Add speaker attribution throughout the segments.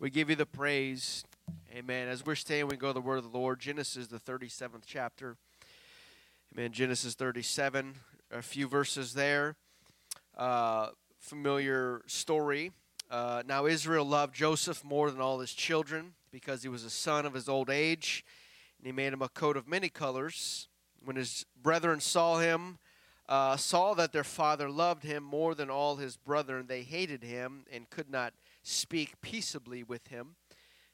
Speaker 1: We give you the praise. Amen. As we're staying, we go to the word of the Lord. Genesis, the 37th chapter. Amen. Genesis 37, a few verses there. Uh, familiar story. Uh, now, Israel loved Joseph more than all his children because he was a son of his old age, and he made him a coat of many colors. When his brethren saw him, uh, saw that their father loved him more than all his brethren, they hated him and could not speak peaceably with him.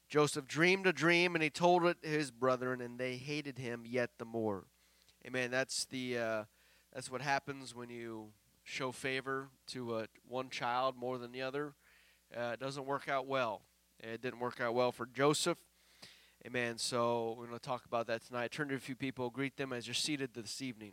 Speaker 1: Joseph dreamed a dream and he told it to his brethren, and they hated him yet the more. Amen. That's the uh, that's what happens when you show favor to uh, one child more than the other. Uh, it doesn't work out well. It didn't work out well for Joseph. Amen. So we're going to talk about that tonight. Turn to a few people, greet them as you're seated this evening.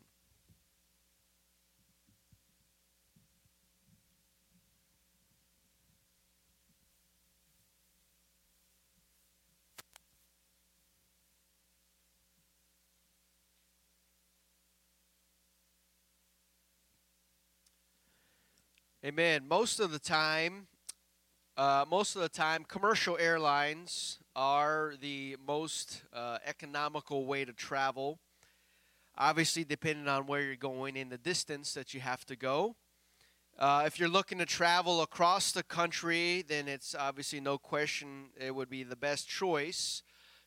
Speaker 1: Amen. Most of the time, uh, most of the time, commercial airlines are the most uh, economical way to travel. Obviously, depending on where you're going and the distance that you have to go. Uh, if you're looking to travel across the country, then it's obviously no question it would be the best choice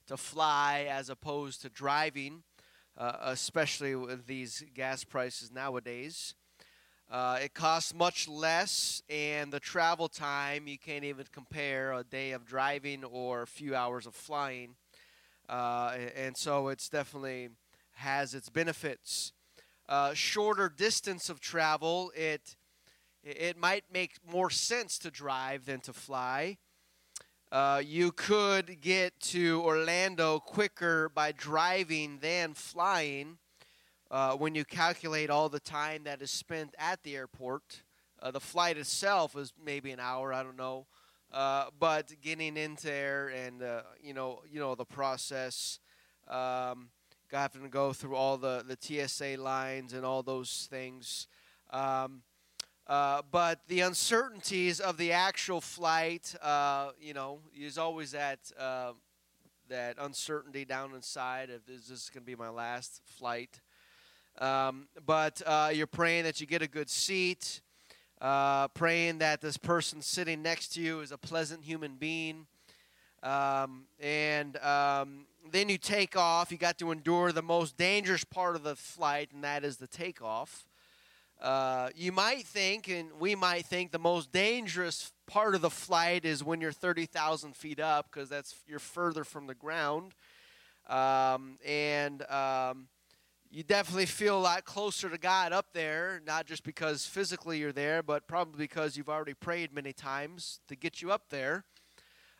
Speaker 1: to fly as opposed to driving, uh, especially with these gas prices nowadays. Uh, it costs much less, and the travel time you can't even compare a day of driving or a few hours of flying. Uh, and so it's definitely has its benefits. Uh, shorter distance of travel, it it might make more sense to drive than to fly. Uh, you could get to Orlando quicker by driving than flying uh, when you calculate all the time that is spent at the airport. Uh, the flight itself is maybe an hour, I don't know. Uh, but getting into there and uh, you know you know the process, um, having to go through all the, the TSA lines and all those things. Um, uh, but the uncertainties of the actual flight, uh, you know, is always that uh, that uncertainty down inside. If is this going to be my last flight? Um, but uh, you're praying that you get a good seat, uh, praying that this person sitting next to you is a pleasant human being. Um, and um, then you take off. You got to endure the most dangerous part of the flight, and that is the takeoff. Uh, you might think, and we might think, the most dangerous part of the flight is when you're 30,000 feet up, because that's you're further from the ground. Um, and um, you definitely feel a lot closer to God up there, not just because physically you're there, but probably because you've already prayed many times to get you up there.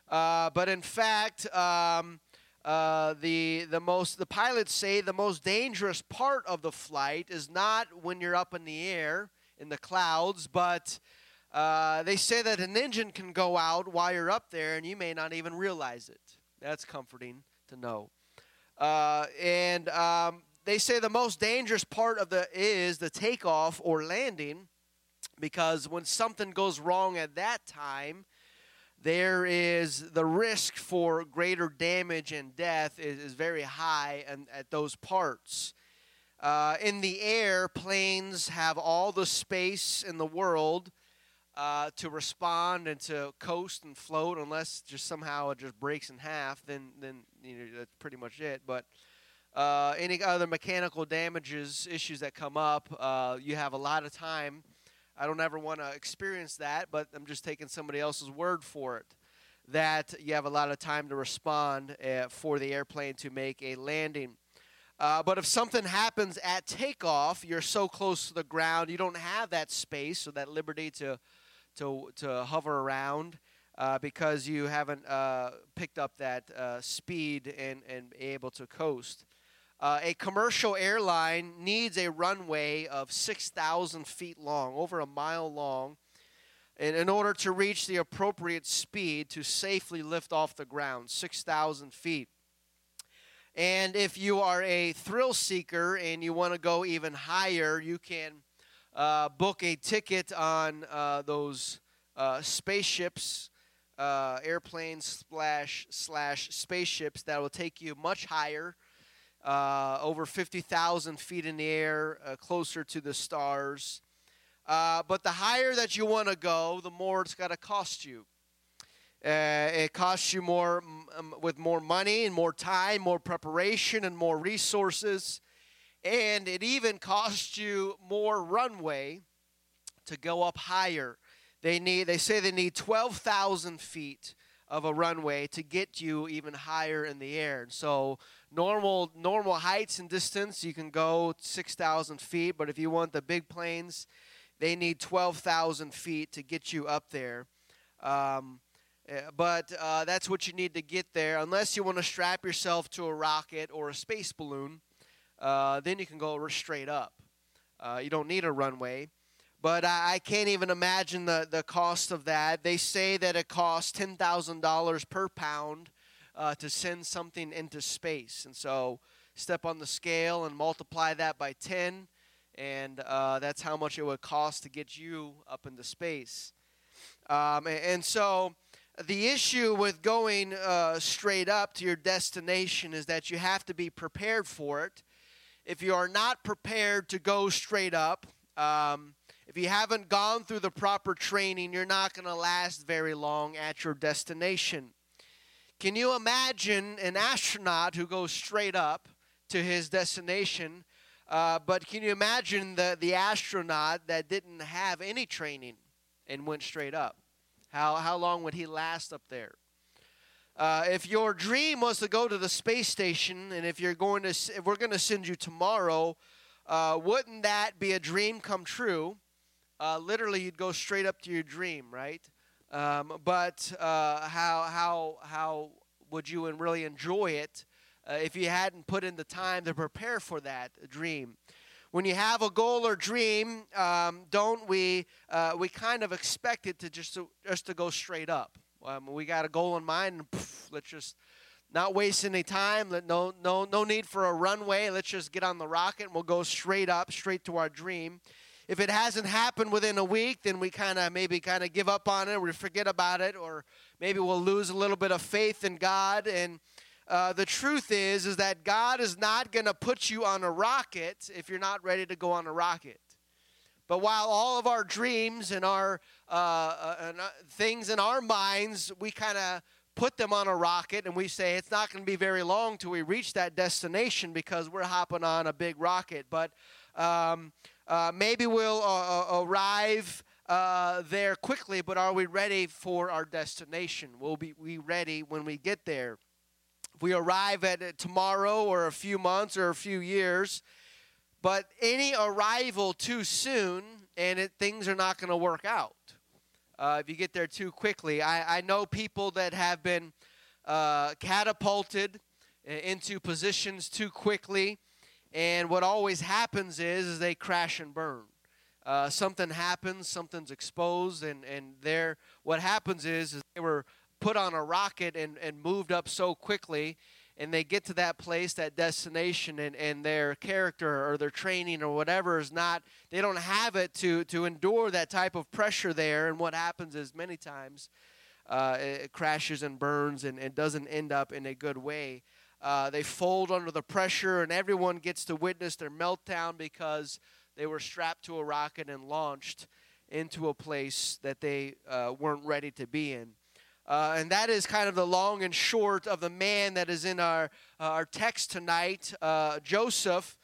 Speaker 1: Uh, but in fact, um, uh, the the most the pilots say the most dangerous part of the flight is not when you're up in the air in the clouds, but uh, they say that an engine can go out while you're up there and you may not even realize it. That's comforting to know. Uh, and um, they say the most dangerous part of the is the takeoff or landing because when something goes wrong at that time there is the risk for greater damage and death is, is very high and at those parts. Uh, in the air planes have all the space in the world uh, to respond and to coast and float unless just somehow it just breaks in half then then you know that's pretty much it. But uh, any other mechanical damages, issues that come up, uh, you have a lot of time. I don't ever want to experience that, but I'm just taking somebody else's word for it. That you have a lot of time to respond uh, for the airplane to make a landing. Uh, but if something happens at takeoff, you're so close to the ground, you don't have that space or that liberty to, to, to hover around. Uh, because you haven't uh, picked up that uh, speed and, and able to coast. Uh, a commercial airline needs a runway of 6,000 feet long, over a mile long, in, in order to reach the appropriate speed to safely lift off the ground, 6,000 feet. And if you are a thrill seeker and you want to go even higher, you can uh, book a ticket on uh, those uh, spaceships uh, airplanes slash slash spaceships that will take you much higher, uh, over 50,000 feet in the air, uh, closer to the stars. Uh, but the higher that you want to go, the more it's got to cost you. Uh, it costs you more um, with more money and more time, more preparation, and more resources. And it even costs you more runway to go up higher. They need they say they need 12,000 feet of a runway to get you even higher in the air. And so normal normal heights and distance you can go 6,000 feet, but if you want the big planes, they need 12,000 feet to get you up there. Um, eh, but uh, that's what you need to get there. Unless you want to strap yourself to a rocket or a space balloon, uh, then you can go straight up. Uh, you don't need a runway. But I, can't even imagine the, the cost of that. They say that it costs $10,000 per pound uh, to send something into space. And so step on the scale and multiply that by 10, and uh, that's how much it would cost to get you up into space. Um, and, and, so the issue with going uh, straight up to your destination is that you have to be prepared for it if you are not prepared to go straight up, um, if you haven't gone through the proper training, you're not going to last very long at your destination. Can you imagine an astronaut who goes straight up to his destination? Uh, but can you imagine the, the astronaut that didn't have any training and went straight up? How, how long would he last up there? Uh, if your dream was to go to the space station, and if you're going to, if we're going to send you tomorrow, uh, wouldn't that be a dream come true? Uh, literally, you'd go straight up to your dream, right? Um, but uh, how how how would you really enjoy it uh, if you hadn't put in the time to prepare for that dream? When you have a goal or dream, um, don't we uh, we kind of expect it to just to, just to go straight up? Um, we got a goal in mind, poof, let's just not waste any time. Let, No, no, no need for a runway. Let's just get on the rocket and we'll go straight up, straight to our dream. If it hasn't happened within a week, then we kind of maybe kind of give up on it, or we forget about it, or maybe we'll lose a little bit of faith in God. And uh, the truth is, is that God is not going to put you on a rocket if you're not ready to go on a rocket. But while all of our dreams and our uh, uh, and, uh, things in our minds, we kind of put them on a rocket and we say it's not going to be very long till we reach that destination because we're hopping on a big rocket. But um, uh, maybe we'll uh, uh, arrive there quickly, but are we ready for our destination? Will we be ready when we get there? If we arrive at it tomorrow or a few months or a few years, but any arrival too soon and it, things are not going to work out uh, if you get there too quickly. I, I know people that have been uh, catapulted into positions too quickly, and what always happens is, is they crash and burn. Uh, something happens, something's exposed, and, and there, what happens is, is they were put on a rocket and, and moved up so quickly and they get to that place, that destination, and, and their character or their training or whatever is not, they don't have it to, to endure that type of pressure there. And what happens is many times uh, it crashes and burns and, and doesn't end up in a good way. Uh, they fold under the pressure, and everyone gets to witness their meltdown because they were strapped to a rocket and launched into a place that they uh, weren't ready to be in. Uh, and that is kind of the long and short of the man that is in our, uh, our text tonight, uh, Joseph.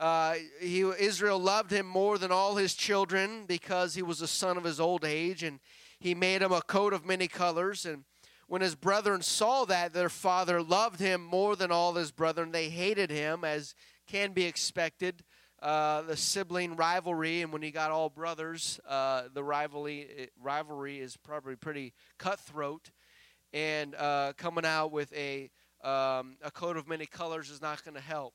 Speaker 1: Uh, he, Israel loved him more than all his children because he was a son of his old age, and he made him a coat of many colors. And when his brethren saw that their father loved him more than all his brethren, they hated him, as can be expected uh, the sibling rivalry, and when you got all brothers, uh, the rivalry rivalry is probably pretty cutthroat. And uh, coming out with a um, a coat of many colors is not going to help.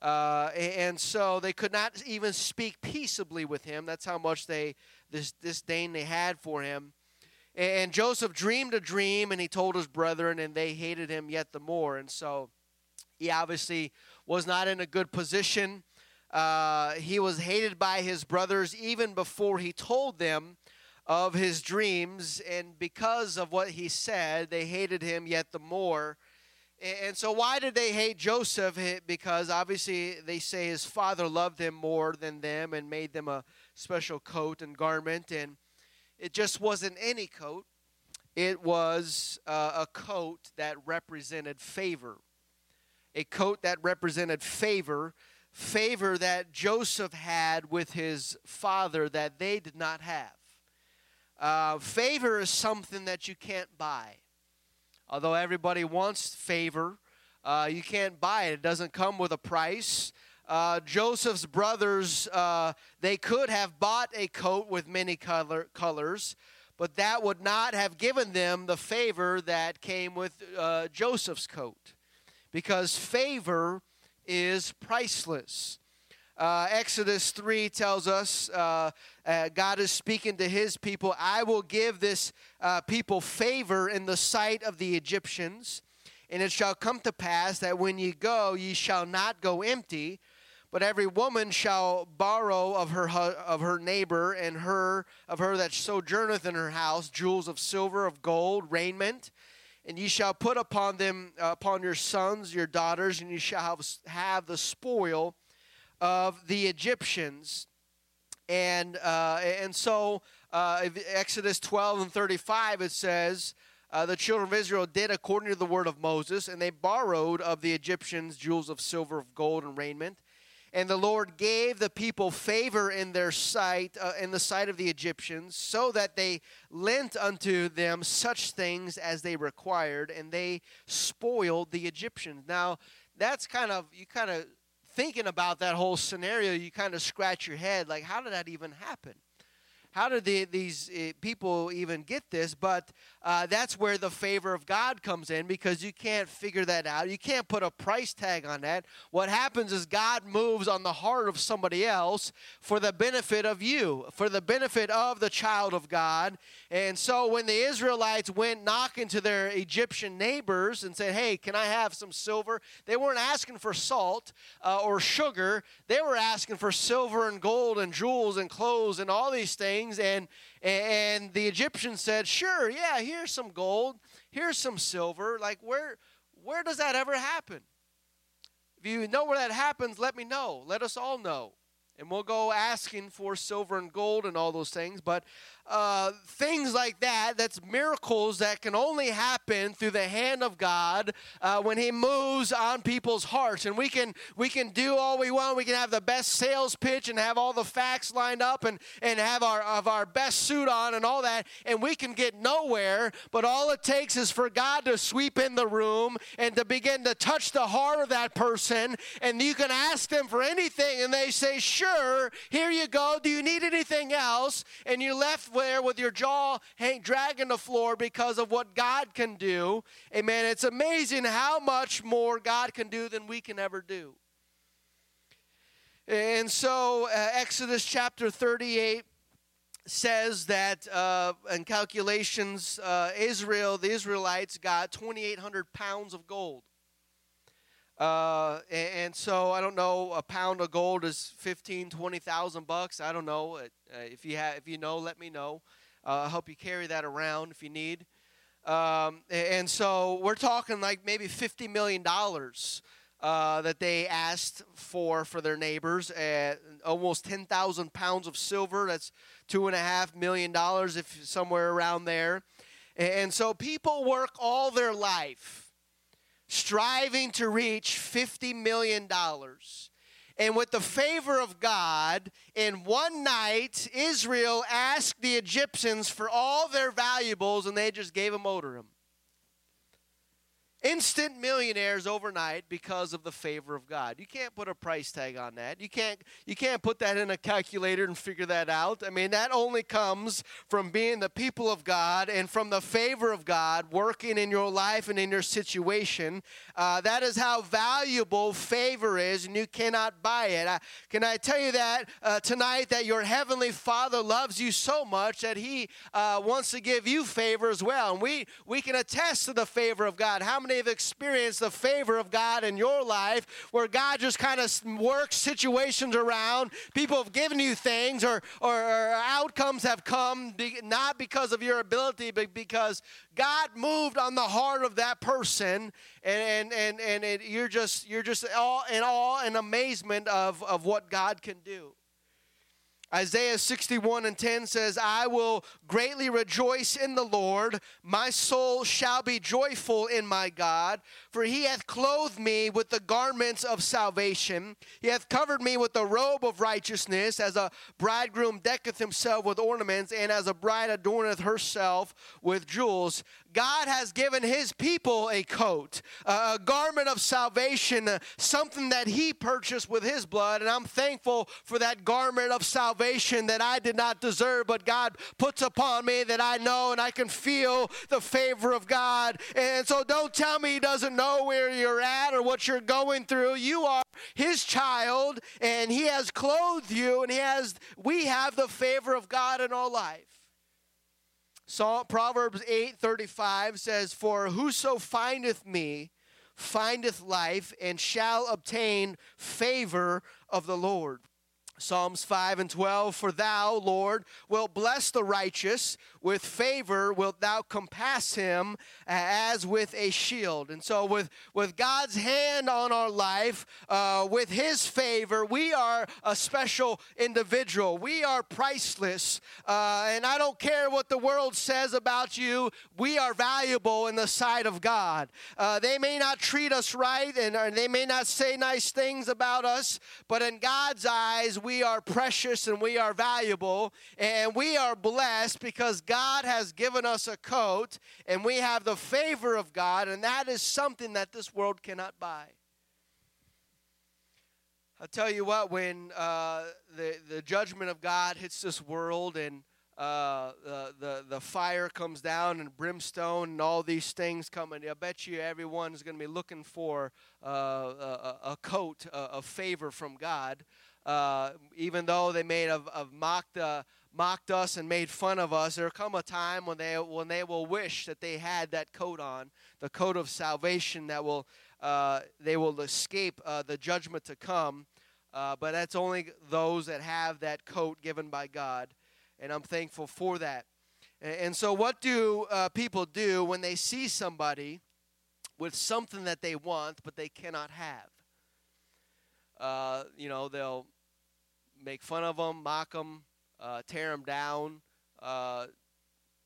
Speaker 1: Uh, and so they could not even speak peaceably with him. That's how much they this disdain they had for him. And Joseph dreamed a dream, and he told his brethren, and they hated him yet the more. And so he obviously was not in a good position. Uh, he was hated by his brothers even before he told them of his dreams, and because of what he said, they hated him yet the more. And so, why did they hate Joseph? Because obviously, they say his father loved him more than them and made them a special coat and garment. And it just wasn't any coat, it was uh, a coat that represented favor. A coat that represented favor, favor that Joseph had with his father that they did not have. Uh, favor is something that you can't buy. Although everybody wants favor, uh, you can't buy it. It doesn't come with a price. Uh, Joseph's brothers, uh, they could have bought a coat with many color, colors, but that would not have given them the favor that came with uh, Joseph's coat. Because favor is priceless. Uh, Exodus 3 tells us uh, God is speaking to his people I will give this people favor in the sight of the Egyptians, and it shall come to pass that when ye go, ye shall not go empty. But every woman shall borrow of her of her neighbor and her of her that sojourneth in her house jewels of silver, of gold, raiment, and ye shall put upon them uh, upon your sons, your daughters, and ye shall have, have the spoil of the Egyptians. And, uh, and so, uh, Exodus 12 and 35, it says, uh, the children of Israel did according to the word of Moses, and they borrowed of the Egyptians jewels of silver, of gold, and raiment. And the Lord gave the people favor in their sight, uh, in the sight of the Egyptians, so that they lent unto them such things as they required, and they spoiled the Egyptians. Now, that's kind of, you kind of thinking about that whole scenario, you kind of scratch your head like, how did that even happen? How did the, these uh, people even get this? But uh, that's where the favor of God comes in because you can't figure that out. You can't put a price tag on that. What happens is God moves on the heart of somebody else for the benefit of you, for the benefit of the child of God. And so when the Israelites went knocking to their Egyptian neighbors and said, Hey, can I have some silver? They weren't asking for salt uh, or sugar, they were asking for silver and gold and jewels and clothes and all these things things. And, and the Egyptians said, Sure, yeah, here's some gold, here's some silver. Like, where, where does that ever happen? If you know where that happens, let me know. Let us all know. And we'll go asking for silver and gold and all those things. But uh, things like that, that's miracles that can only happen through the hand of God uh, when He moves on people's hearts. And we can we can do all we want. We can have the best sales pitch and have all the facts lined up and, and have our of our best suit on and all that, and we can get nowhere. But all it takes is for God to sweep in the room and to begin to touch the heart of that person. And you can ask them for anything, and they say, Sure, here you go. Do you need anything else? And you're left there with your jaw hang, dragging the floor because of what God can do. Amen. It's amazing how much more God can do than we can ever do. And so, uh, Exodus chapter 38 says that uh, in calculations, uh, Israel, the Israelites, got 2,800 pounds of gold. Uh, and, and, so I don't know, a pound of gold is 15, 20,000 bucks. I don't know. Uh, if you have, if you know, let me know. Uh, I'll help you carry that around if you need. Um, and so we're talking like maybe $50 million uh, that they asked for for their neighbors. At almost 10,000 pounds of silver. That's two and a half million dollars, if somewhere around there. And so people work all their life striving to reach $50 million. And with the favor of God, in one night, Israel asked the Egyptians for all their valuables, and they just gave them over to them instant millionaires overnight because of the favor of God. You can't put a price tag on that. You can't you can't put that in a calculator and figure that out. I mean, that only comes from being the people of God and from the favor of God working in your life and in your situation. Uh, that is how valuable favor is, and you cannot buy it. Uh, can I tell you that uh, tonight that your heavenly Father loves you so much that He uh, wants to give you favor as well, and we we can attest to the favor of God. How many many have experienced the favor of God in your life where God just kind of works situations around? People have given you things or, or, or outcomes have come be, not because of your ability, but because God moved on the heart of that person and, and, and, and it, you're just, you're just all in awe and amazement of, of what God can do. Isaiah 61 and 10 says, I will greatly rejoice in the Lord. My soul shall be joyful in my God, for he hath clothed me with the garments of salvation. He hath covered me with the robe of righteousness, as a bridegroom decketh himself with ornaments, and as a bride adorneth herself with jewels. God has given his people a coat, a garment of salvation, uh, something that he purchased with his blood. And I'm thankful for that garment of salvation that I did not deserve, but God puts upon me that I know and I can feel the favor of God. And so don't tell me he doesn't know where you're at or what you're going through. You are his child and he has clothed you and he has we have the favor of God in our life. Psalm, Proverbs 8:35 says, "For whoso findeth me findeth life and shall obtain favor of the Lord." Psalms 5 and 12 For thou, Lord, wilt bless the righteous, with favor wilt thou compass him as with a shield. And so, with, with God's hand on our life, uh, with his favor, we are a special individual. We are priceless. Uh, and I don't care what the world says about you, we are valuable in the sight of God. Uh, they may not treat us right and they may not say nice things about us, but in God's eyes, we are precious and we are valuable and we are blessed because God has given us a coat and we have the favor of God, and that is something that this world cannot buy. I'll tell you what, when uh, the, the judgment of God hits this world and uh, the, the, the fire comes down and brimstone and all these things coming, I bet you everyone's going to be looking for uh, a, a, coat of favor from God uh, even though they may have, have mocked, uh, mocked us and made fun of us, there come a time when they, when they will wish that they had that coat on, the coat of salvation that will, uh, they will escape uh, the judgment to come. Uh, but that's only those that have that coat given by God. And I'm thankful for that. And, and so, what do people do when they see somebody with something that they want but they cannot have? Uh, you know, they'll make fun of them, mock them, uh, tear them down. Uh,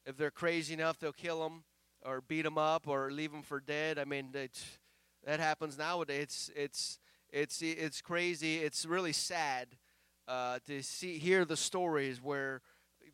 Speaker 1: if they're crazy enough, they'll kill them or beat them up or leave them for dead. I mean, that happens nowadays. It's it's it's it's crazy. It's really sad uh, to see hear the stories where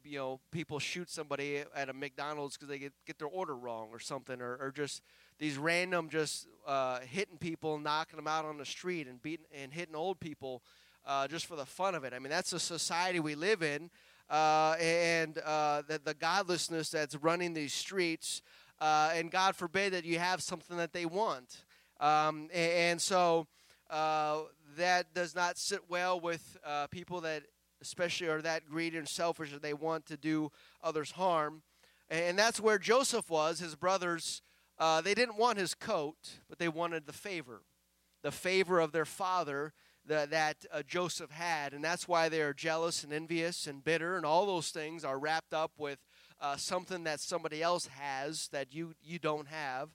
Speaker 1: you know people shoot somebody at a McDonald's because they get get their order wrong or something, or, or just these random just uh, hitting people, knocking them out on the street, and beating and hitting old people uh, just for the fun of it. I mean, that's the society we live in, uh, and uh, the, the godlessness that's running these streets. Uh, and God forbid that you have something that they want. Um, and, and, so uh, that does not sit well with people that, especially, are that greedy and selfish that they want to do others harm. And that's where Joseph was. His brothers, they didn't want his coat, but they wanted the favor, the favor of their father the, that uh, Joseph had. And that's why they are jealous and envious and bitter, and all those things are wrapped up with uh, something that somebody else has that you, you don't have.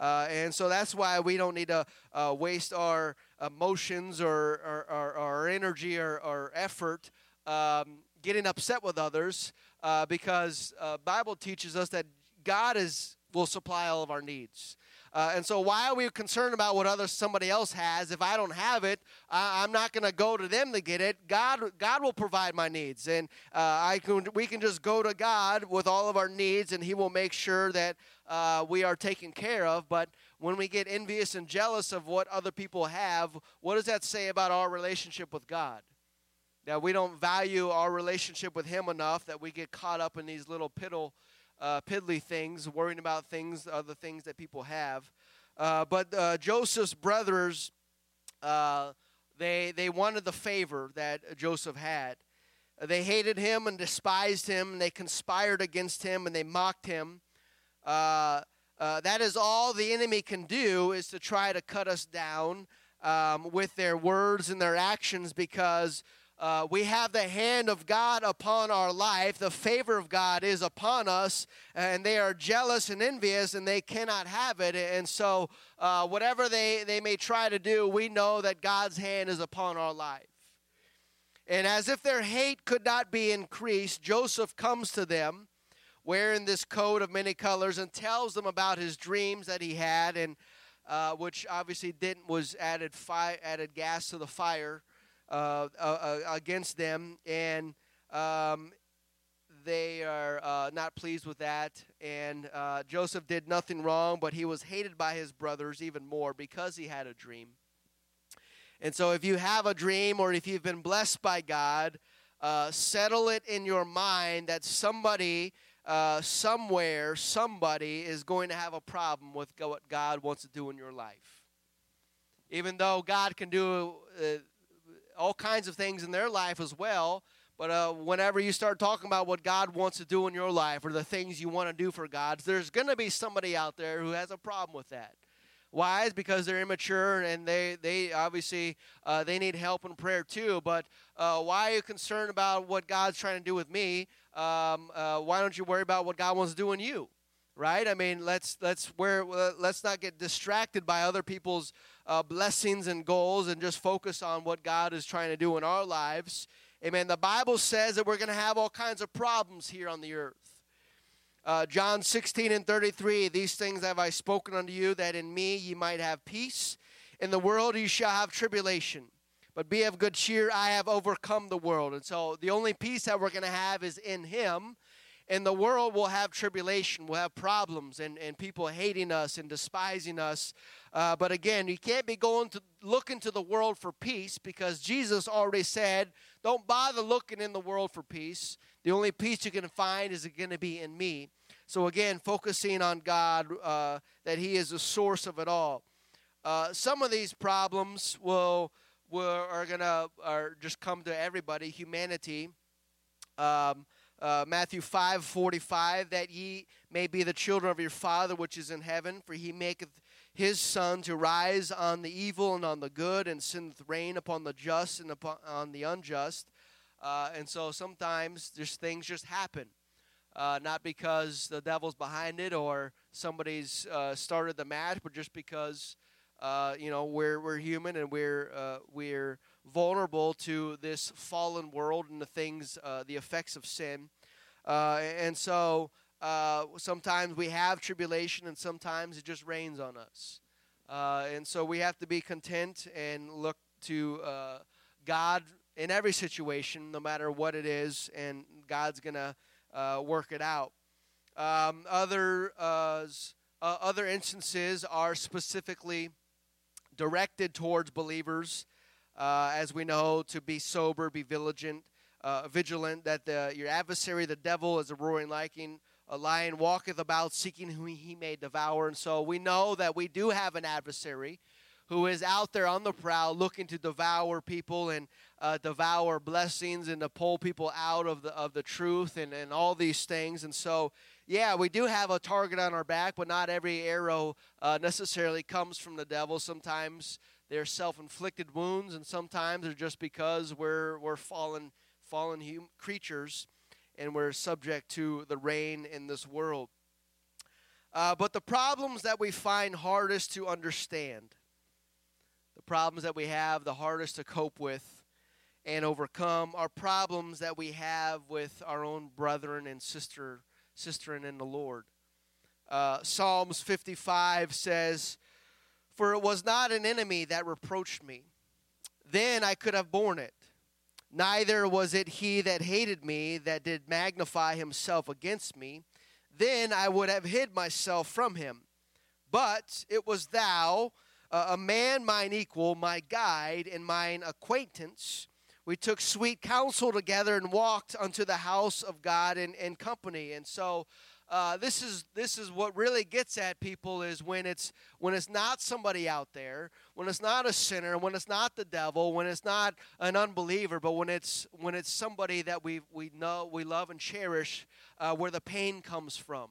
Speaker 1: Uh, and so that's why we don't need to uh, waste our emotions or, or, or, or energy or, or effort um, getting upset with others uh, because uh, Bible teaches us that God is will supply all of our needs. Uh, and so, why are we concerned about what other somebody else has? If I don't have it, I, am not going to go to them to get it. God, God will provide my needs, and uh, I can. We can just go to God with all of our needs, and He will make sure that uh, we are taken care of. But when we get envious and jealous of what other people have, what does that say about our relationship with God? That we don't value our relationship with Him enough that we get caught up in these little piddle uh, piddly things, worrying about things, other things that people have. Uh, but uh, Joseph's brothers, uh, they they wanted the favor that Joseph had. They hated him and despised him, and they conspired against him and they mocked him. Uh, uh, that is all the enemy can do is to try to cut us down um, with their words and their actions because uh, we have the hand of God upon our life. The favor of God is upon us, and they are jealous and envious, and they cannot have it. And so, uh, whatever they, they may try to do, we know that God's hand is upon our life. And as if their hate could not be increased, Joseph comes to them wearing this coat of many colors and tells them about his dreams that he had, and uh, which obviously didn't was added fi- added gas to the fire uh, uh, uh, against them, and um, they are uh, not pleased with that. And uh, Joseph did nothing wrong, but he was hated by his brothers even more because he had a dream. And so, if you have a dream or if you've been blessed by God, settle it in your mind that somebody, uh, somewhere, somebody is going to have a problem with what God wants to do in your life. Even though God can do uh, all kinds of things in their life as well. But uh, whenever you start talking about what God wants to do in your life or the things you want to do for God, there's going to be somebody out there who has a problem with that. Why? Is because they're immature and they, they obviously uh, they need help and prayer too. But uh, why are you concerned about what God's trying to do with me? Um, uh, why don't you worry about what God wants to do in you? right? I mean, let's let's where let's not get distracted by other people's uh, blessings and goals, and just focus on what God is trying to do in our lives. Amen. The Bible says that we're going to have all kinds of problems here on the earth. Uh, John 16 and 33, these things have I spoken unto you, that in me ye might have peace. In the world ye shall have tribulation. But be of good cheer, I have overcome the world. And so the only peace that we're going to have is in Him and the world will have tribulation, will have problems, and, and people hating us and despising us. Uh, but again, you can't be going to looking to the world for peace because Jesus already said, "Don't bother looking in the world for peace. The only peace you can find is going to be in me." So again, focusing on God, uh, that He is the source of it all. Uh, some of these problems will, will are gonna are just come to everybody, humanity. Um, uh, Matthew 5 45, that ye may be the children of your Father which is in heaven, for he maketh his sun to rise on the evil and on the good, and sendeth rain upon the just and upon on the unjust. Uh, and so sometimes just things just happen. Uh, not because the devil's behind it or somebody's uh, started the match, but just because uh, you know we're we're human and we're uh, we're vulnerable to this fallen world and the things, uh, the effects of sin. Uh, and so uh, sometimes we have tribulation, and sometimes it just rains on us. Uh, and so we have to be content and look to uh, God in every situation, no matter what it is, and God's going to uh, work it out. Um, other, other instances are specifically directed towards believers uh, as we know, to be sober, be vigilant, uh, vigilant. That the, your adversary, the devil, is a roaring lion, a lion walketh about, seeking whom he may devour. And so we know that we do have an adversary who is out there on the prowl, looking to devour people and uh, devour blessings and to pull people out of the of the truth and and all these things. And so yeah, we do have a target on our back, but not every arrow uh, necessarily comes from the devil. Sometimes they're self-inflicted wounds, and sometimes they're just because we're we're fallen fallen hum- creatures, and we're subject to the rain in this world. Uh, but the problems that we find hardest to understand, the problems that we have the hardest to cope with and overcome, are problems that we have with our own brethren and sister sisterin in the Lord. Uh, Psalms 55 says for it was not an enemy that reproached me. Then I could have borne it. Neither was it he that hated me that did magnify himself against me. Then I would have hid myself from him. But it was thou, a man mine equal, my guide, and mine acquaintance. We took sweet counsel together and walked unto the house of God in, in company. And so uh, this is this is what really gets at people is when it's when it's not somebody out there, when it's not a sinner, when it's not the devil, when it's not an unbeliever, but when it's when it's somebody that we we know we love and cherish, uh, where the pain comes from.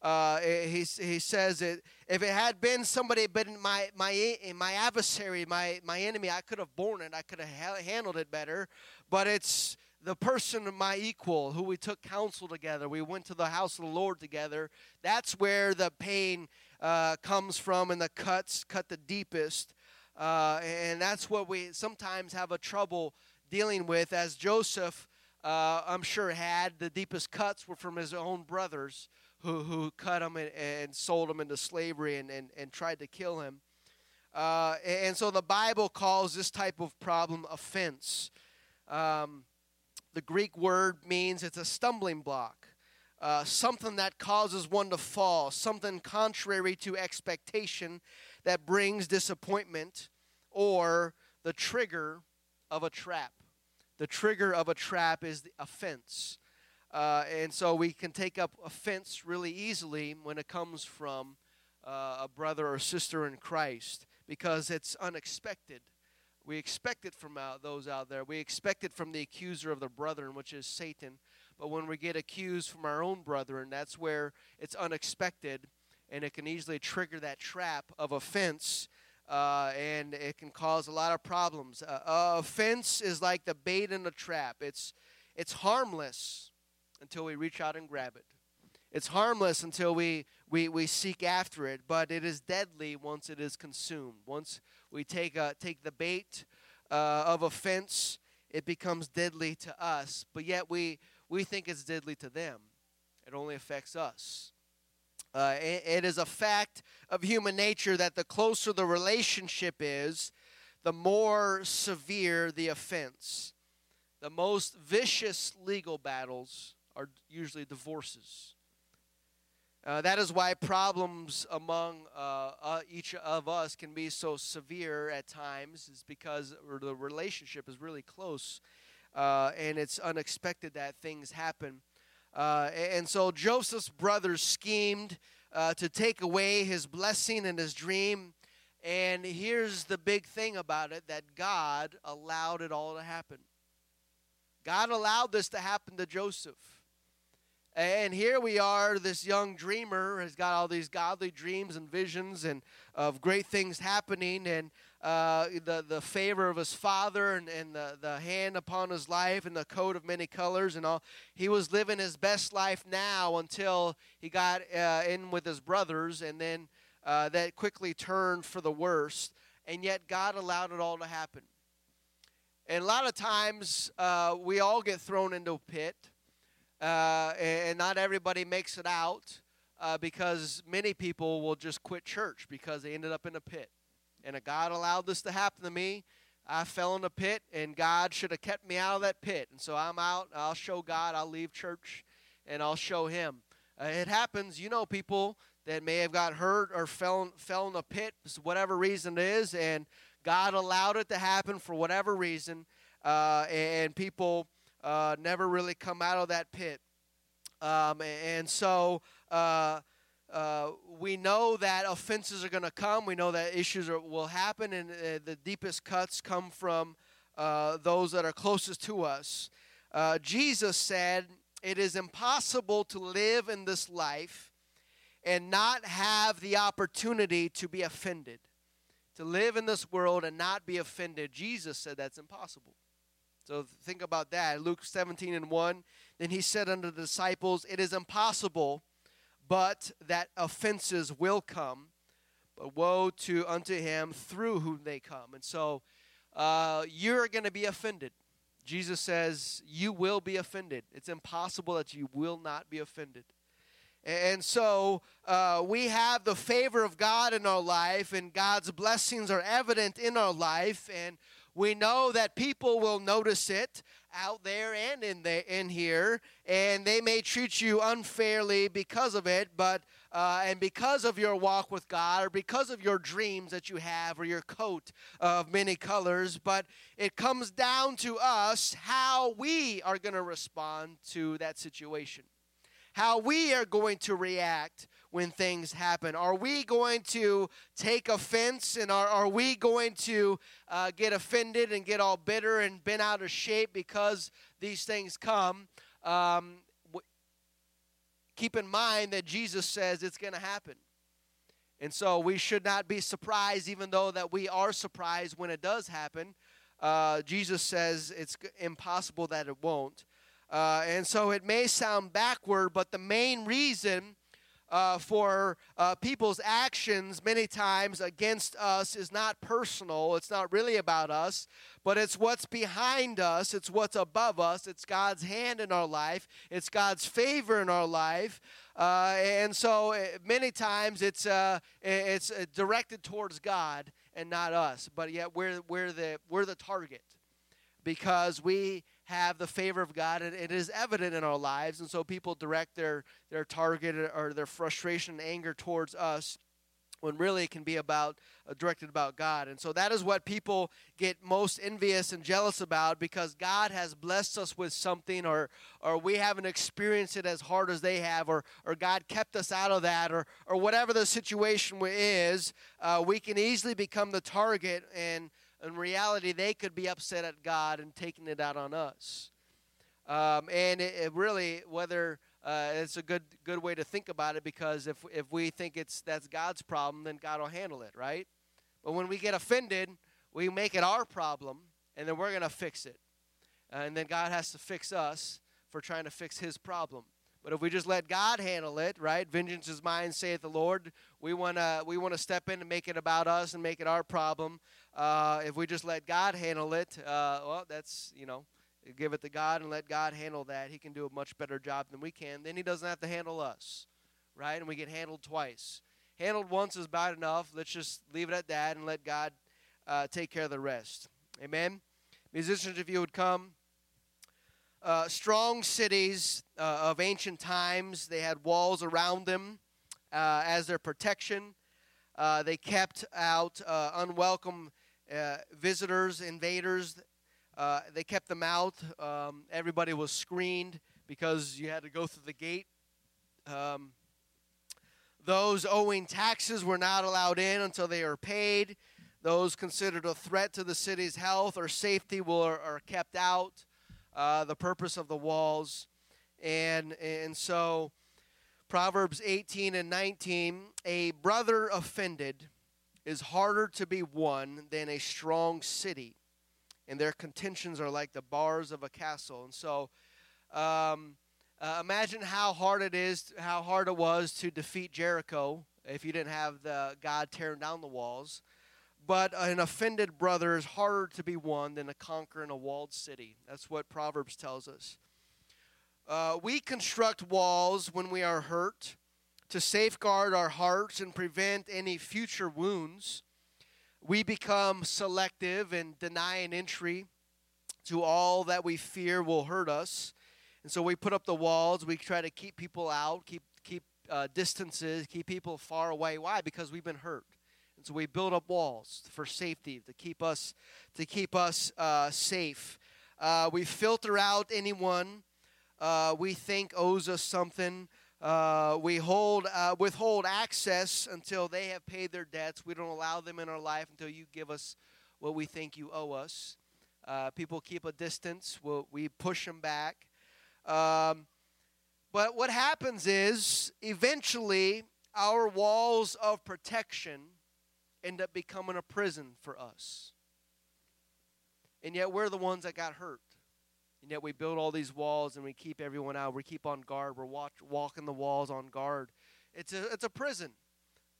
Speaker 1: Uh, he, he says it, if it had been somebody, but my my my adversary, my my enemy, I could have borne it. I could have handled it better. But it's the person of my equal who we took counsel together. We went to the house of the Lord together. That's where the pain uh, comes from, and the cuts cut the deepest. Uh, and that's what we sometimes have a trouble dealing with. As Joseph, uh, I'm sure, had the deepest cuts were from his own brothers who, who cut him and, and sold him into slavery and, and, and tried to kill him. Uh, and so the Bible calls this type of problem offense. Um, the Greek word means it's a stumbling block, uh, something that causes one to fall, something contrary to expectation that brings disappointment, or the trigger of a trap. The trigger of a trap is the offense. Uh, and so we can take up offense really easily when it comes from uh, a brother or sister in Christ because it's unexpected. We expect it from out, those out there. We expect it from the accuser of the brethren, which is Satan. But when we get accused from our own brethren, that's where it's unexpected and it can easily trigger that trap of offense. Uh, and it can cause a lot of problems. Uh, uh, offense is like the bait in a trap. It's it's harmless until we reach out and grab it. It's harmless until we, we, we seek after it, but it is deadly once it is consumed. Once we take, a, take the bait uh, of offense, it becomes deadly to us, but yet we, we think it's deadly to them. It only affects us. Uh, it, it is a fact of human nature that the closer the relationship is, the more severe the offense. The most vicious legal battles are usually divorces. Uh, that is why problems among uh, uh, each of us can be so severe at times, is because the relationship is really close uh, and it's unexpected that things happen. Uh, and so Joseph's brothers schemed uh, to take away his blessing and his dream. And here's the big thing about it that God allowed it all to happen. God allowed this to happen to Joseph. And here we are, this young dreamer has got all these godly dreams and visions and of great things happening and uh, the, the favor of his father and, and the, the hand upon his life and the coat of many colors and all. He was living his best life now until he got uh, in with his brothers and then uh, that quickly turned for the worst. And yet God allowed it all to happen. And a lot of times uh, we all get thrown into a pit uh, and not everybody makes it out uh, because many people will just quit church because they ended up in a pit. And God allowed this to happen to me, I fell in a pit, and God should have kept me out of that pit. And so I'm out. I'll show God. I'll leave church, and I'll show Him. Uh, it happens, you know, people that may have got hurt or fell fell in a pit, whatever reason it is, and God allowed it to happen for whatever reason, uh, and people uh, never really come out of that pit. Um, and so uh, uh, we know that offenses are going to come. We know that issues are, will happen, and uh, the deepest cuts come from uh, those that are closest to us. Jesus said, It is impossible to live in this life and not have the opportunity to be offended. To live in this world and not be offended. Jesus said that's impossible. So think about that. Luke 17 and 1. Then he said unto the disciples, It is impossible, but that offenses will come. But woe to unto him through whom they come. And so uh, you're going to be offended. Jesus says, You will be offended. It's impossible that you will not be offended. And so uh, we have the favor of God in our life, and God's blessings are evident in our life. And we know that people will notice it out there and in the, in here, and they may treat you unfairly because of it, but uh, and because of your walk with God, or because of your dreams that you have, or your coat of many colors. But it comes down to us how we are going to respond to that situation, how we are going to react when things happen? Are we going to take offense and are, are we going to uh, get offended and get all bitter and bent out of shape because these things come? Um, keep in mind that Jesus says it's going to happen. And so we should not be surprised, even though that we are surprised when it does happen. Uh, Jesus says it's impossible that it won't. Uh, and so it may sound backward, but the main reason uh, for uh, people's actions many times against us is not personal. It's not really about us, but it's what's behind us. It's what's above us. It's God's hand in our life. It's God's favor in our life. Uh, and so uh, many times it's, uh, it's uh, directed towards God and not us. But yet we're, we're, the, we're the target because we have the favor of God, and it is evident in our lives. And so people direct their, their target or their frustration and anger towards us when really it can be about uh, directed about God. And so that is what people get most envious and jealous about because God has blessed us with something or or we haven't experienced it as hard as they have or or God kept us out of that or or whatever the situation is, uh, we can easily become the target and in reality, they could be upset at God and taking it out on us. Um, and it, it, really, whether uh, it's a good good way to think about it, because if if we think it's that's God's problem, then God will handle it, right? But when we get offended, we make it our problem, and then we're gonna fix it, and then God has to fix us for trying to fix His problem. But if we just let God handle it, right? Vengeance is mine, saith the Lord. We want to we want to step in and make it about us and make it our problem. Uh, if we just let God handle it, uh, well, that's you know, give it to God and let God handle that. He can do a much better job than we can. Then He doesn't have to handle us, right? And we get handled twice. Handled once is bad enough. Let's just leave it at that and let God uh, take care of the rest. Amen. Musicians, if you would come. Uh, strong cities uh, of ancient times. They had walls around them uh, as their protection. Uh, they kept out uh, unwelcome uh, visitors, invaders. they kept them out. Um, everybody was screened because you had to go through the gate. Um, those owing taxes were not allowed in until they are paid. Those considered a threat to the city's health or safety were, are kept out uh, the purpose of the walls. And, and so, Proverbs 18 and 19 a brother offended is harder to be won than a strong city, and their contentions are like the bars of a castle. And so, um, uh, imagine how hard it is, how hard it was to defeat Jericho if you didn't have the God tearing down the walls. But an offended brother is harder to be won than a conquer in a walled city. That's what Proverbs tells us. Uh, we construct walls when we are hurt to safeguard our hearts and prevent any future wounds. We become selective and deny an entry to all that we fear will hurt us. And so we put up the walls. We try to keep people out, keep, keep uh, distances, keep people far away. Why? Because we've been hurt. And so we build up walls for safety to keep us to keep us uh, safe. Uh, we filter out anyone uh, we think owes us something. Uh, we hold uh, withhold access until they have paid their debts. We don't allow them in our life until you give us what we think you owe us. Uh, people keep a distance. We'll, we push them back. Um, but what happens is eventually our walls of protection end up becoming a prison for us. And yet we're the ones that got hurt. And yet we build all these walls and we keep everyone out. We keep on guard. We're watch, walking the walls on guard. It's a, it's a prison.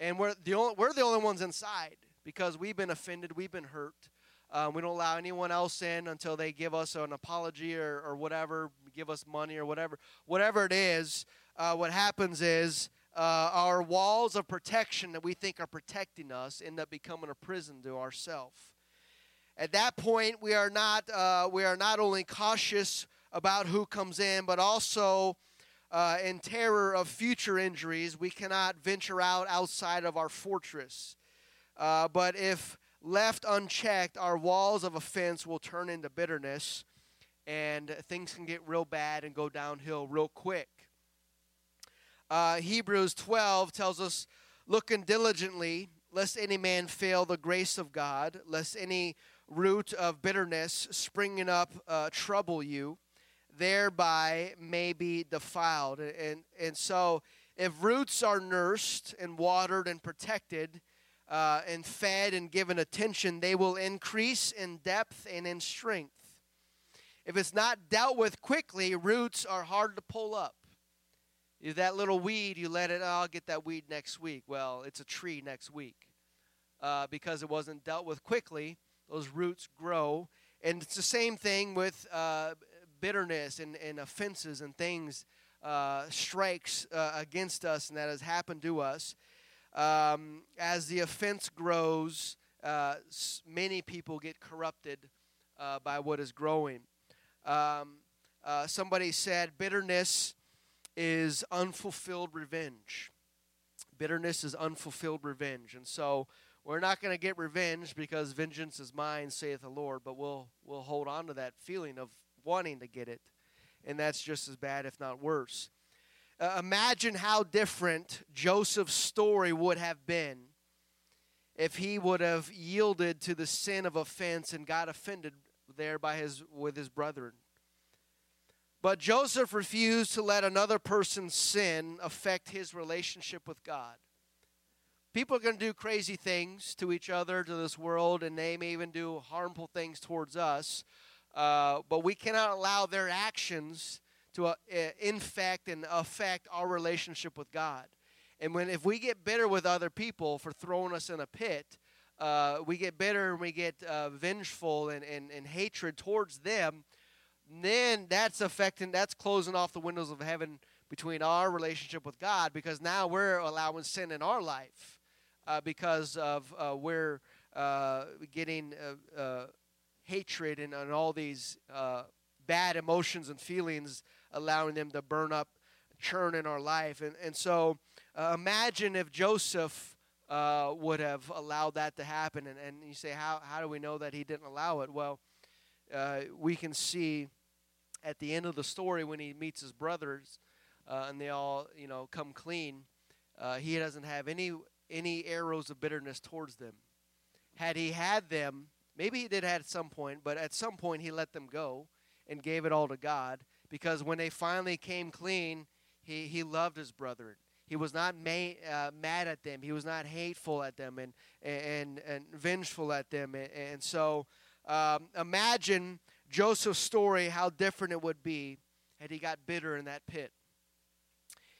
Speaker 1: And we're the, only, we're the only ones inside because we've been offended. We've been hurt. Um, we don't allow anyone else in until they give us an apology or, or whatever, give us money or whatever. Whatever it is, uh, what happens is uh, our walls of protection that we think are protecting us end up becoming a prison to ourselves. At that point, we are not uh, we are not only cautious about who comes in, but also uh, in terror of future injuries. We cannot venture out outside of our fortress. Uh, but if left unchecked, our walls of offense will turn into bitterness, and things can get real bad and go downhill real quick. Uh, Hebrews 12 tells us, looking diligently, lest any man fail the grace of God, lest any root of bitterness springing up uh, trouble you, thereby may be defiled. And, and so, if roots are nursed and watered and protected uh, and fed and given attention, they will increase in depth and in strength. If it's not dealt with quickly, roots are hard to pull up. If that little weed, you let it, oh, I'll get that weed next week. Well, it's a tree next week. Uh, because it wasn't dealt with quickly, those roots grow. And it's the same thing with uh, bitterness and, and offenses and things, uh, strikes uh, against us, and that has happened to us. Um, as the offense grows, uh, many people get corrupted uh, by what is growing. Um, somebody said bitterness is unfulfilled revenge. Bitterness is unfulfilled revenge. And so we're not going to get revenge because vengeance is mine, saith the Lord, but we'll, we'll hold on to that feeling of wanting to get it. And that's just as bad, if not worse. Uh, imagine how different Joseph's story would have been if he would have yielded to the sin of offense and got offended there by his with his brethren. But Joseph refused to let another person's sin affect his relationship with God. People are going to do crazy things to each other, to this world, and they may even do harmful things towards us. Uh, but we cannot allow their actions to uh, infect and affect our relationship with God. And when if we get bitter with other people for throwing us in a pit, uh, we get bitter and we get uh, vengeful and, and, and hatred towards them, then that's affecting, that's closing off the windows of heaven between our relationship with God because now we're allowing sin in our life uh, because of uh, we're uh, getting uh, uh, hatred and, and, all these uh, bad emotions and feelings, allowing them to burn up, churn in our life. And, and so imagine if Joseph would have allowed that to happen. And, and you say, how, how do we know that he didn't allow it? Well, we can see at the end of the story when he meets his brothers and they all, you know, come clean. Uh, he doesn't have any any arrows of bitterness towards them. Had he had them, maybe he did at some point, but at some point he let them go and gave it all to God because when they finally came clean, he, he loved his brethren. He was not ma- uh, mad at them. He was not hateful at them and, and, and vengeful at them. And, and so um, imagine Joseph's story, how different it would be had he got bitter in that pit.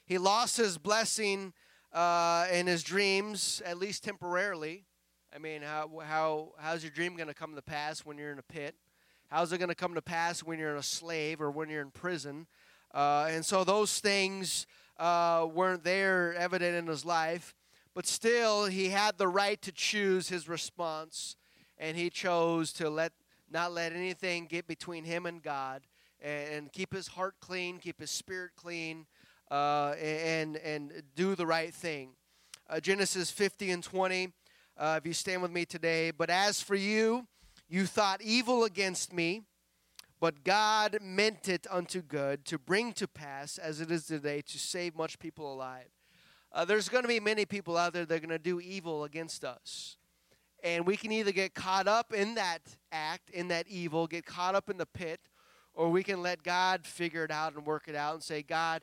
Speaker 1: He lost his blessing uh, in his dreams, at least temporarily. I mean, how, how, how's your dream going to come to pass when you're in a pit? How's it going to come to pass when you're a slave or when you're in prison? Uh, and so those things uh, weren't there evident in his life. But still, he had the right to choose his response, and he chose to let not let anything get between him and God, and, and keep his heart clean, keep his spirit clean, uh, and, and do the right thing. Uh, Genesis 50 and 20, uh, if you stand with me today. But as for you, you thought evil against me, but God meant it unto good to bring to pass, as it is today, to save much people alive. Uh, there's going to be many people out there that are going to do evil against us. And we can either get caught up in that act, in that evil, get caught up in the pit, or we can let God figure it out and work it out and say, God,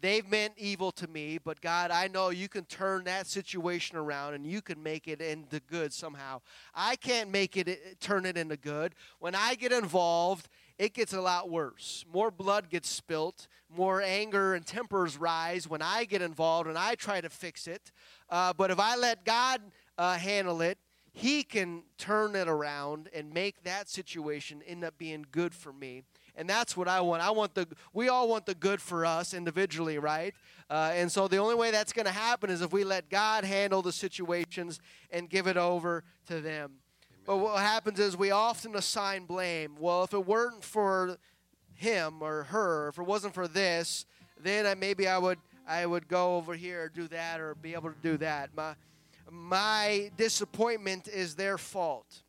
Speaker 1: they've meant evil to me, but God, I know you can turn that situation around and you can make it into good somehow. I can't make it turn it into good. When I get involved, it gets a lot worse. More blood gets spilt, more anger and tempers rise when I get involved and I try to fix it. Uh, but if I let God uh, handle it, He can turn it around and make that situation end up being good for me and that's what I want. I want the we all want the good for us individually, right? Uh, and so the only way that's going to happen is if we let God handle the situations and give it over to them. Amen. But what happens is we often assign blame. Well, if it weren't for him or her, if it wasn't for this, then I, maybe I would I would go over here or do that or be able to do that. My my disappointment is their fault.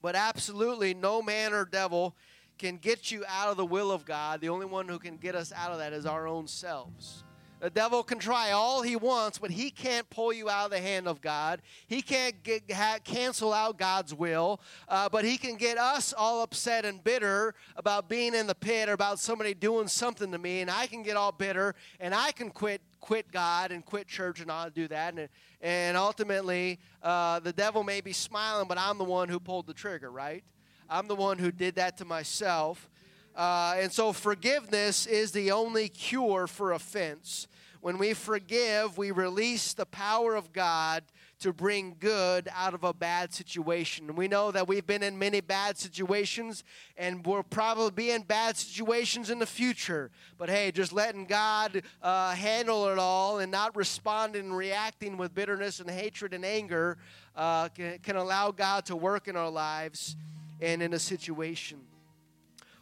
Speaker 1: But absolutely no man or devil can get you out of the will of God, the only one who can get us out of that is our own selves. The devil can try all he wants, but he can't pull you out of the hand of God. He can't get, ha, cancel out God's will, uh, but he can get us all upset and bitter about being in the pit or about somebody doing something to me, and I can get all bitter and I can quit quit God and quit church and I'll do that. And, and ultimately, uh, the devil may be smiling, but I'm the one who pulled the trigger, right? I'm the one who did that to myself. Uh, and so forgiveness is the only cure for offense. When we forgive, we release the power of God to bring good out of a bad situation. We know that we've been in many bad situations and we'll probably be in bad situations in the future. But hey, just letting God uh, handle it all and not responding and reacting with bitterness and hatred and anger uh, can, can allow God to work in our lives and in a situation.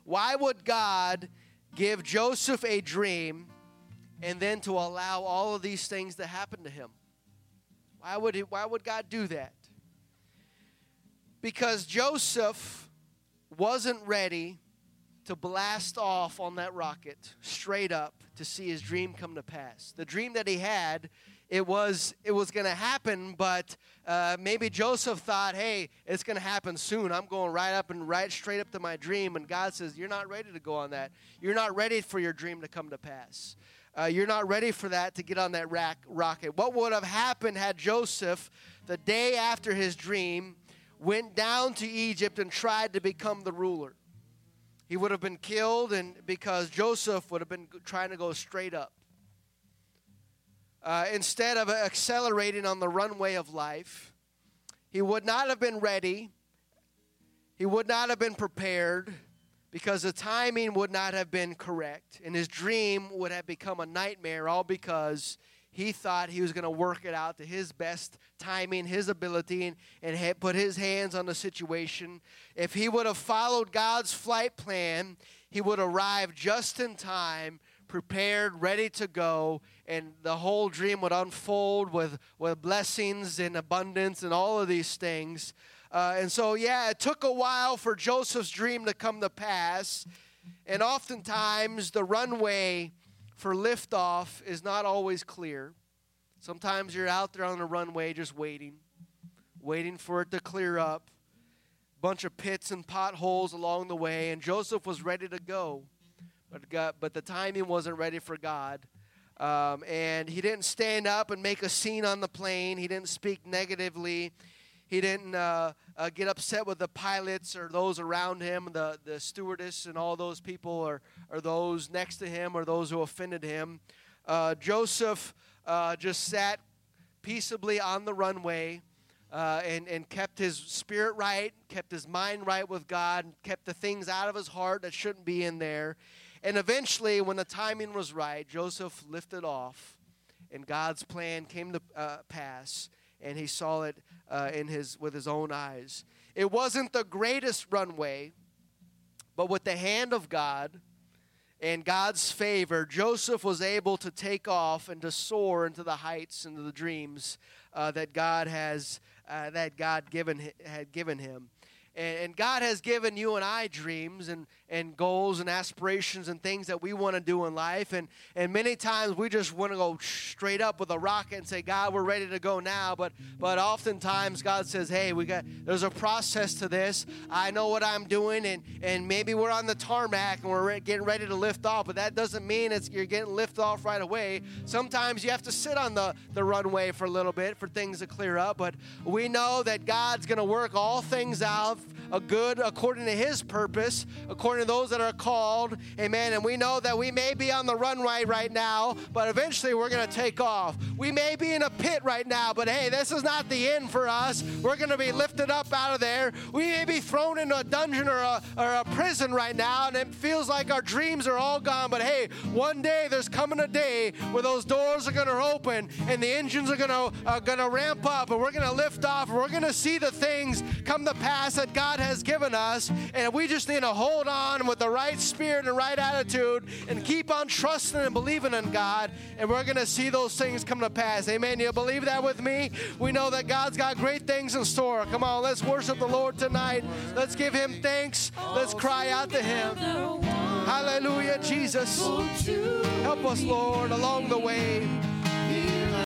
Speaker 1: Why would God give Joseph a dream? and then to allow all of these things to happen to him. Why would, he, why would God do that? Because Joseph wasn't ready to blast off on that rocket straight up to see his dream come to pass. The dream that he had, it was it was going to happen, but uh, maybe Joseph thought, "Hey, it's going to happen soon. I'm going right up and right straight up to my dream." And God says, "You're not ready to go on that. You're not ready for your dream to come to pass." Uh, you're not ready for that to get on that rack, rocket. What would have happened had Joseph, the day after his dream, went down to Egypt and tried to become the ruler? He would have been killed, and because Joseph would have been trying to go straight up. Uh, instead of accelerating on the runway of life, he would not have been ready. He would not have been prepared because the timing would not have been correct and his dream would have become a nightmare all because he thought he was going to work it out to his best timing, his ability, and, and put his hands on the situation. If he would have followed God's flight plan, he would arrive just in time, prepared, ready to go, and the whole dream would unfold with, with blessings and abundance and all of these things. Uh, and so, yeah, it took a while for Joseph's dream to come to pass. And oftentimes, the runway for liftoff is not always clear. Sometimes you're out there on the runway just waiting, waiting for it to clear up. Bunch of pits and potholes along the way, and Joseph was ready to go, but God, but the timing wasn't ready for God. Um, and he didn't stand up and make a scene on the plane. He didn't speak negatively. He didn't uh, uh, get upset with the pilots or those around him, the, the stewardess and all those people, or, or those next to him, or those who offended him. Uh, Joseph uh, just sat peaceably on the runway uh, and, and kept his spirit right, kept his mind right with God, kept the things out of his heart that shouldn't be in there. And eventually, when the timing was right, Joseph lifted off, and God's plan came to uh, pass and he saw it uh, in his with his own eyes. It wasn't the greatest runway, but with the hand of God and God's favor, Joseph was able to take off and to soar into the heights and the dreams uh, that God has uh, that God given had given him. And, and God has given you and I dreams and, and goals and aspirations and things that we want to do in life. And, and many times we just want to go straight up with a rocket and say, God, we're ready to go now. But, but oftentimes God says, hey, we got, there's a process to this. I know what I'm doing. And, and maybe we're on the tarmac and we're getting ready to lift off. But that doesn't mean it's, you're getting lift off right away. Sometimes you have to sit on the, the runway for a little bit for things to clear up. But we know that God's going to work all things out yourself a good according to his purpose, according to those that are called. Amen. And we know that we may be on the runway right now, but eventually we're going to take off. We may be in a pit right now, but hey, this is not the end for us. We're going to be lifted up out of there. We may be thrown into a dungeon or a, or a prison right now, and it feels like our dreams are all gone. But hey, one day there's coming a day where those doors are going to open and the engines are going to are going to ramp up, and we're going to lift off, and we're going to see the things come to pass that God has given us. And we just need to hold on with the right spirit and right attitude and keep on trusting and believing in God. And we're going to see those things come to pass. Amen. You believe that with me? We know that God's got great things in store. Come on, let's worship the Lord tonight. Let's give him thanks. Let's cry out to him. Hallelujah, Jesus. Help us, Lord, along the way.